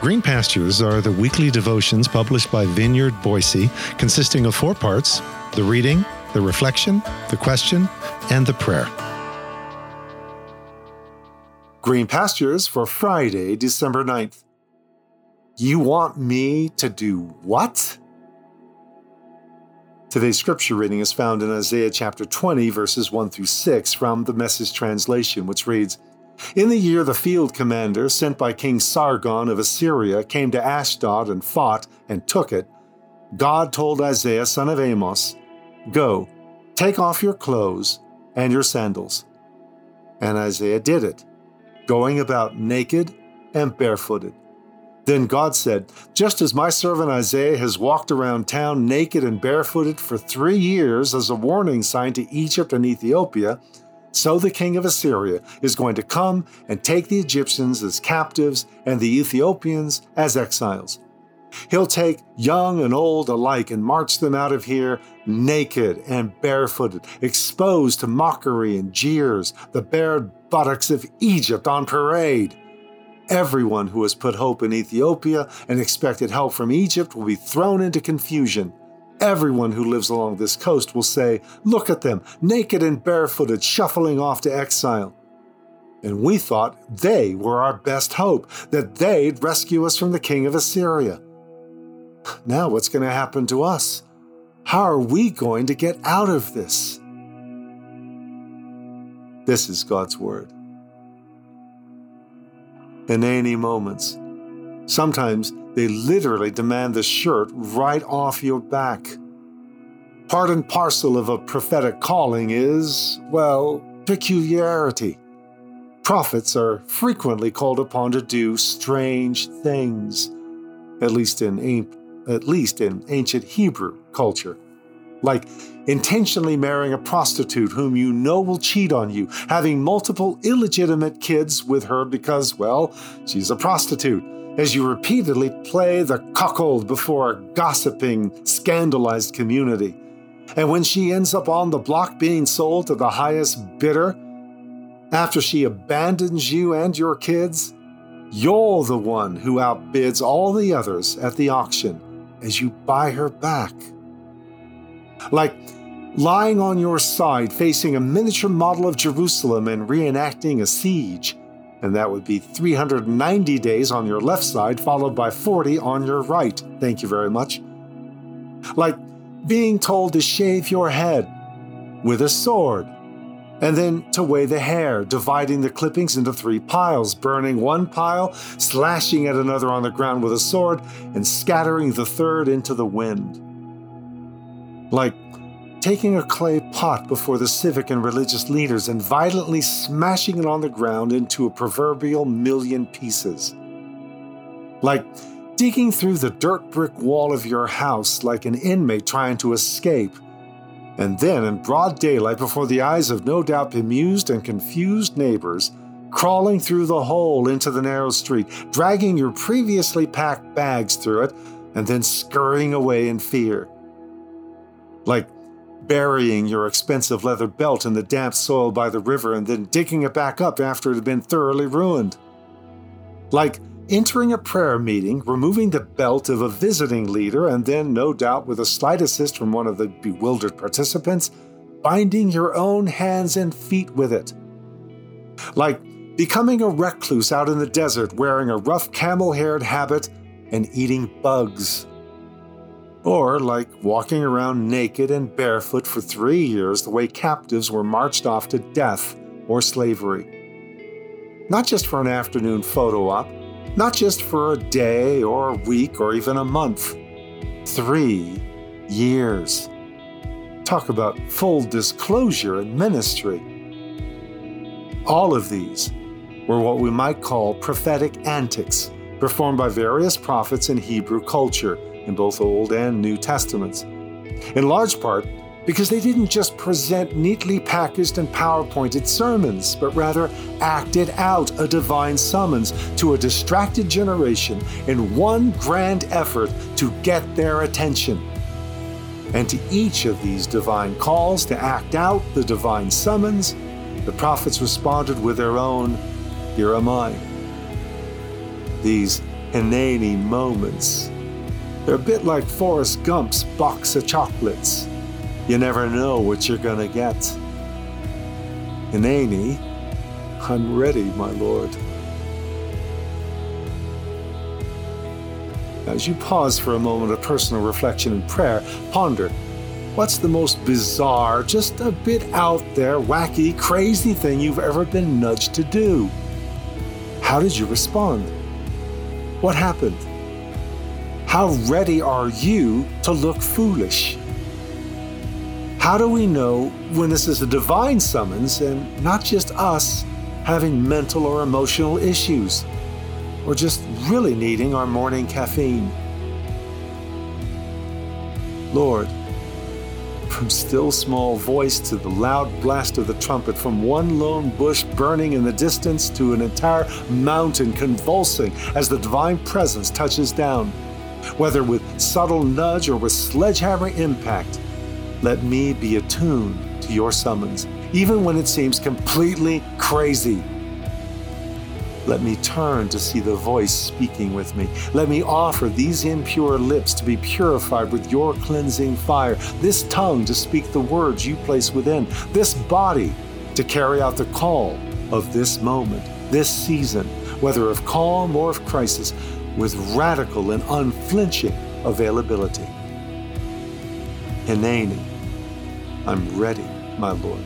Green Pastures are the weekly devotions published by Vineyard Boise, consisting of four parts the reading, the reflection, the question, and the prayer. Green Pastures for Friday, December 9th. You want me to do what? Today's scripture reading is found in Isaiah chapter 20, verses 1 through 6 from the Message translation, which reads In the year the field commander sent by King Sargon of Assyria came to Ashdod and fought and took it, God told Isaiah, son of Amos, Go, take off your clothes and your sandals. And Isaiah did it, going about naked and barefooted. Then God said, Just as my servant Isaiah has walked around town naked and barefooted for three years as a warning sign to Egypt and Ethiopia, so the king of Assyria is going to come and take the Egyptians as captives and the Ethiopians as exiles. He'll take young and old alike and march them out of here naked and barefooted, exposed to mockery and jeers, the bared buttocks of Egypt on parade. Everyone who has put hope in Ethiopia and expected help from Egypt will be thrown into confusion. Everyone who lives along this coast will say, Look at them, naked and barefooted, shuffling off to exile. And we thought they were our best hope, that they'd rescue us from the king of Assyria. Now, what's going to happen to us? How are we going to get out of this? This is God's Word Hineni moments. Sometimes they literally demand the shirt right off your back. Part and parcel of a prophetic calling is, well, peculiarity. Prophets are frequently called upon to do strange things, at least in, at least in ancient Hebrew culture like intentionally marrying a prostitute whom you know will cheat on you, having multiple illegitimate kids with her because, well, she's a prostitute, as you repeatedly play the cuckold before a gossiping, scandalized community. And when she ends up on the block being sold to the highest bidder, after she abandons you and your kids, you're the one who outbids all the others at the auction as you buy her back like lying on your side facing a miniature model of Jerusalem and reenacting a siege. And that would be 390 days on your left side, followed by 40 on your right. Thank you very much. Like being told to shave your head with a sword, and then to weigh the hair, dividing the clippings into three piles, burning one pile, slashing at another on the ground with a sword, and scattering the third into the wind like taking a clay pot before the civic and religious leaders and violently smashing it on the ground into a proverbial million pieces. Like digging through the dirt brick wall of your house like an inmate trying to escape. And then, in broad daylight, before the eyes of no doubt bemused and confused neighbors, crawling through the hole into the narrow street, dragging your previously packed bags through it, and then scurrying away in fear like burying your expensive leather belt in the damp soil by the river and then digging it back up after it had been thoroughly ruined. Like entering a prayer meeting, removing the belt of a visiting leader, and then, no doubt with a slight assist from one of the bewildered participants, binding your own hands and feet with it. Like becoming a recluse out in the desert wearing a rough camel haired habit and eating bugs or like walking around naked and barefoot for three years the way captives were marched off to death or slavery. Not just for an afternoon photo op, not just for a day or a week or even a month. Three years. Talk about full disclosure in ministry. All of these were what we might call prophetic antics performed by various prophets in Hebrew culture in both Old and New Testaments. In large part, because they didn't just present neatly packaged and PowerPointed sermons, but rather acted out a divine summons to a distracted generation in one grand effort to get their attention. And to each of these divine calls to act out the divine summons, the prophets responded with their own, Here am I. These Hineni moments. They're a bit like Forrest Gump's box of chocolates. You never know what you're gonna get. Hineni, I'm ready, my lord. As you pause for a moment of personal reflection and prayer, ponder what's the most bizarre, just a bit out there, wacky, crazy thing you've ever been nudged to do? How did you respond? What happened? How ready are you to look foolish? How do we know when this is a divine summons and not just us having mental or emotional issues? or just really needing our morning caffeine. Lord, from still small voice to the loud blast of the trumpet, from one lone bush burning in the distance to an entire mountain convulsing as the divine presence touches down, whether with subtle nudge or with sledgehammer impact, let me be attuned to your summons, even when it seems completely crazy. Let me turn to see the voice speaking with me. Let me offer these impure lips to be purified with your cleansing fire, this tongue to speak the words you place within, this body to carry out the call of this moment, this season, whether of calm or of crisis, with radical and unflinching availability. Hineni, I'm ready, my Lord.